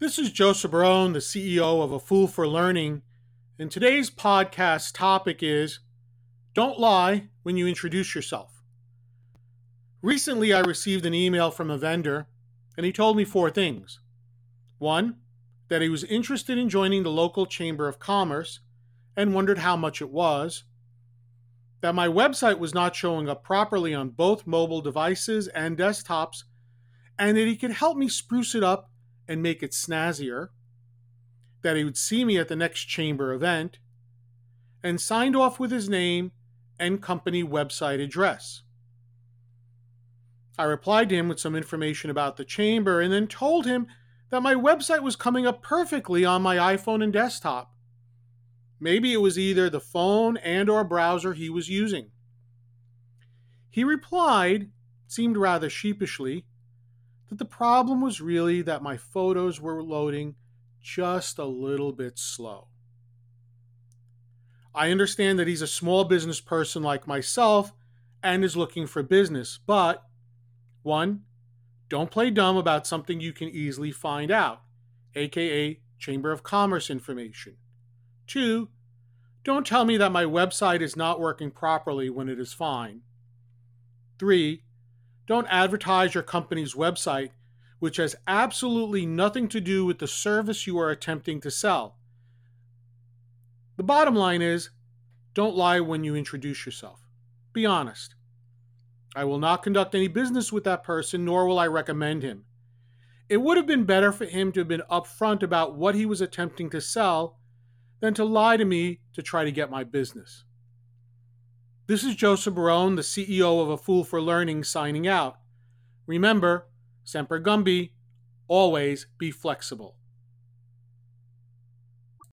This is Joseph Barone, the CEO of A Fool for Learning, and today's podcast topic is Don't Lie When You Introduce Yourself. Recently, I received an email from a vendor, and he told me four things. One, that he was interested in joining the local Chamber of Commerce and wondered how much it was. That my website was not showing up properly on both mobile devices and desktops, and that he could help me spruce it up and make it snazzier, that he would see me at the next chamber event, and signed off with his name and company website address. I replied to him with some information about the chamber and then told him that my website was coming up perfectly on my iPhone and desktop. Maybe it was either the phone and or browser he was using. He replied, seemed rather sheepishly, that the problem was really that my photos were loading just a little bit slow. I understand that he's a small business person like myself and is looking for business, but one, don't play dumb about something you can easily find out, aka Chamber of Commerce information. Two, don't tell me that my website is not working properly when it is fine. Three, don't advertise your company's website, which has absolutely nothing to do with the service you are attempting to sell. The bottom line is don't lie when you introduce yourself. Be honest. I will not conduct any business with that person, nor will I recommend him. It would have been better for him to have been upfront about what he was attempting to sell than to lie to me to try to get my business. This is Joseph Barone, the CEO of A Fool for Learning, signing out. Remember, Semper Gumby, always be flexible.